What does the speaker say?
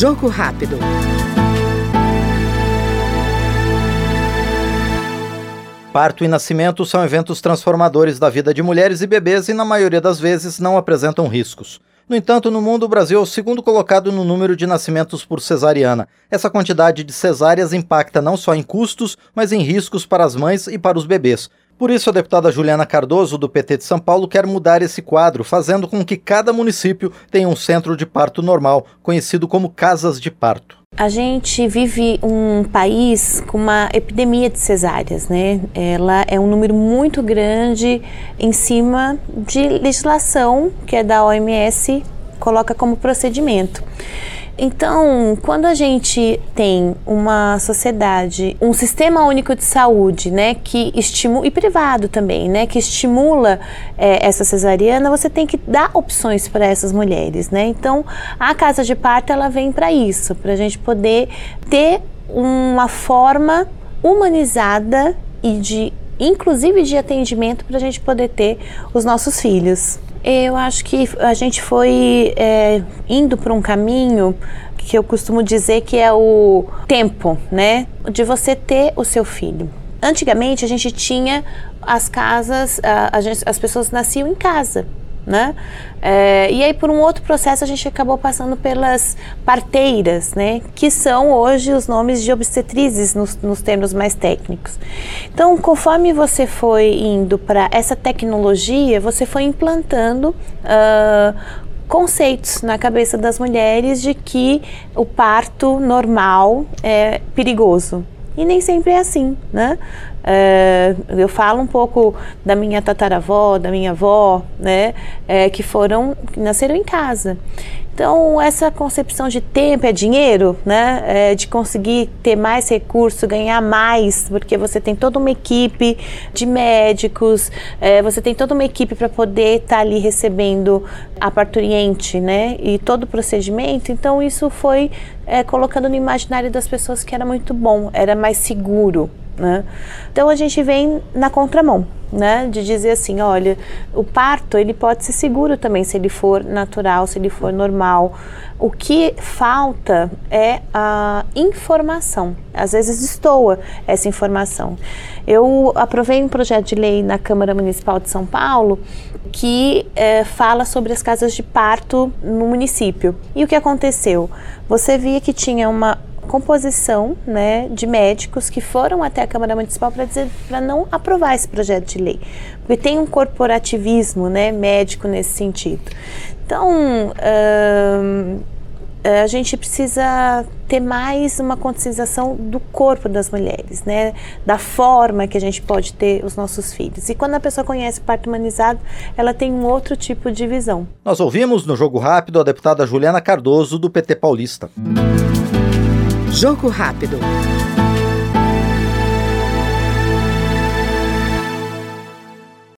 Jogo rápido. Parto e nascimento são eventos transformadores da vida de mulheres e bebês e, na maioria das vezes, não apresentam riscos. No entanto, no mundo, o Brasil é o segundo colocado no número de nascimentos por cesariana. Essa quantidade de cesáreas impacta não só em custos, mas em riscos para as mães e para os bebês. Por isso, a deputada Juliana Cardoso, do PT de São Paulo, quer mudar esse quadro, fazendo com que cada município tenha um centro de parto normal, conhecido como casas de parto. A gente vive um país com uma epidemia de cesáreas, né? Ela é um número muito grande em cima de legislação que é da OMS coloca como procedimento. Então, quando a gente tem uma sociedade, um sistema único de saúde, né, que estimula e privado também, né, que estimula é, essa cesariana, você tem que dar opções para essas mulheres, né? Então, a casa de parto ela vem para isso, para a gente poder ter uma forma humanizada e de inclusive de atendimento para a gente poder ter os nossos filhos. Eu acho que a gente foi é, indo para um caminho que eu costumo dizer que é o tempo, né, de você ter o seu filho. Antigamente a gente tinha as casas, a, a gente, as pessoas nasciam em casa, né? É, e aí, por um outro processo, a gente acabou passando pelas parteiras, né? Que são hoje os nomes de obstetrizes nos, nos termos mais técnicos. Então, conforme você foi indo para essa tecnologia, você foi implantando uh, conceitos na cabeça das mulheres de que o parto normal é perigoso. E nem sempre é assim, né? É, eu falo um pouco da minha tataravó, da minha avó, né? É, que foram, que nasceram em casa. Então, essa concepção de tempo é dinheiro, né? É, de conseguir ter mais recurso, ganhar mais, porque você tem toda uma equipe de médicos, é, você tem toda uma equipe para poder estar tá ali recebendo a parturiente, né? E todo o procedimento. Então, isso foi é, colocando no imaginário das pessoas que era muito bom, era mais seguro. Né? Então a gente vem na contramão, né? De dizer assim, olha, o parto ele pode ser seguro também se ele for natural, se ele for normal. O que falta é a informação. Às vezes destoa essa informação. Eu aprovei um projeto de lei na Câmara Municipal de São Paulo que é, fala sobre as casas de parto no município. E o que aconteceu? Você via que tinha uma composição né, de médicos que foram até a Câmara Municipal para dizer para não aprovar esse projeto de lei, porque tem um corporativismo né, médico nesse sentido. Então a gente precisa ter mais uma conscientização do corpo das mulheres, né? Da forma que a gente pode ter os nossos filhos. E quando a pessoa conhece parto humanizado, ela tem um outro tipo de visão. Nós ouvimos no Jogo Rápido a deputada Juliana Cardoso, do PT Paulista. Jogo rápido.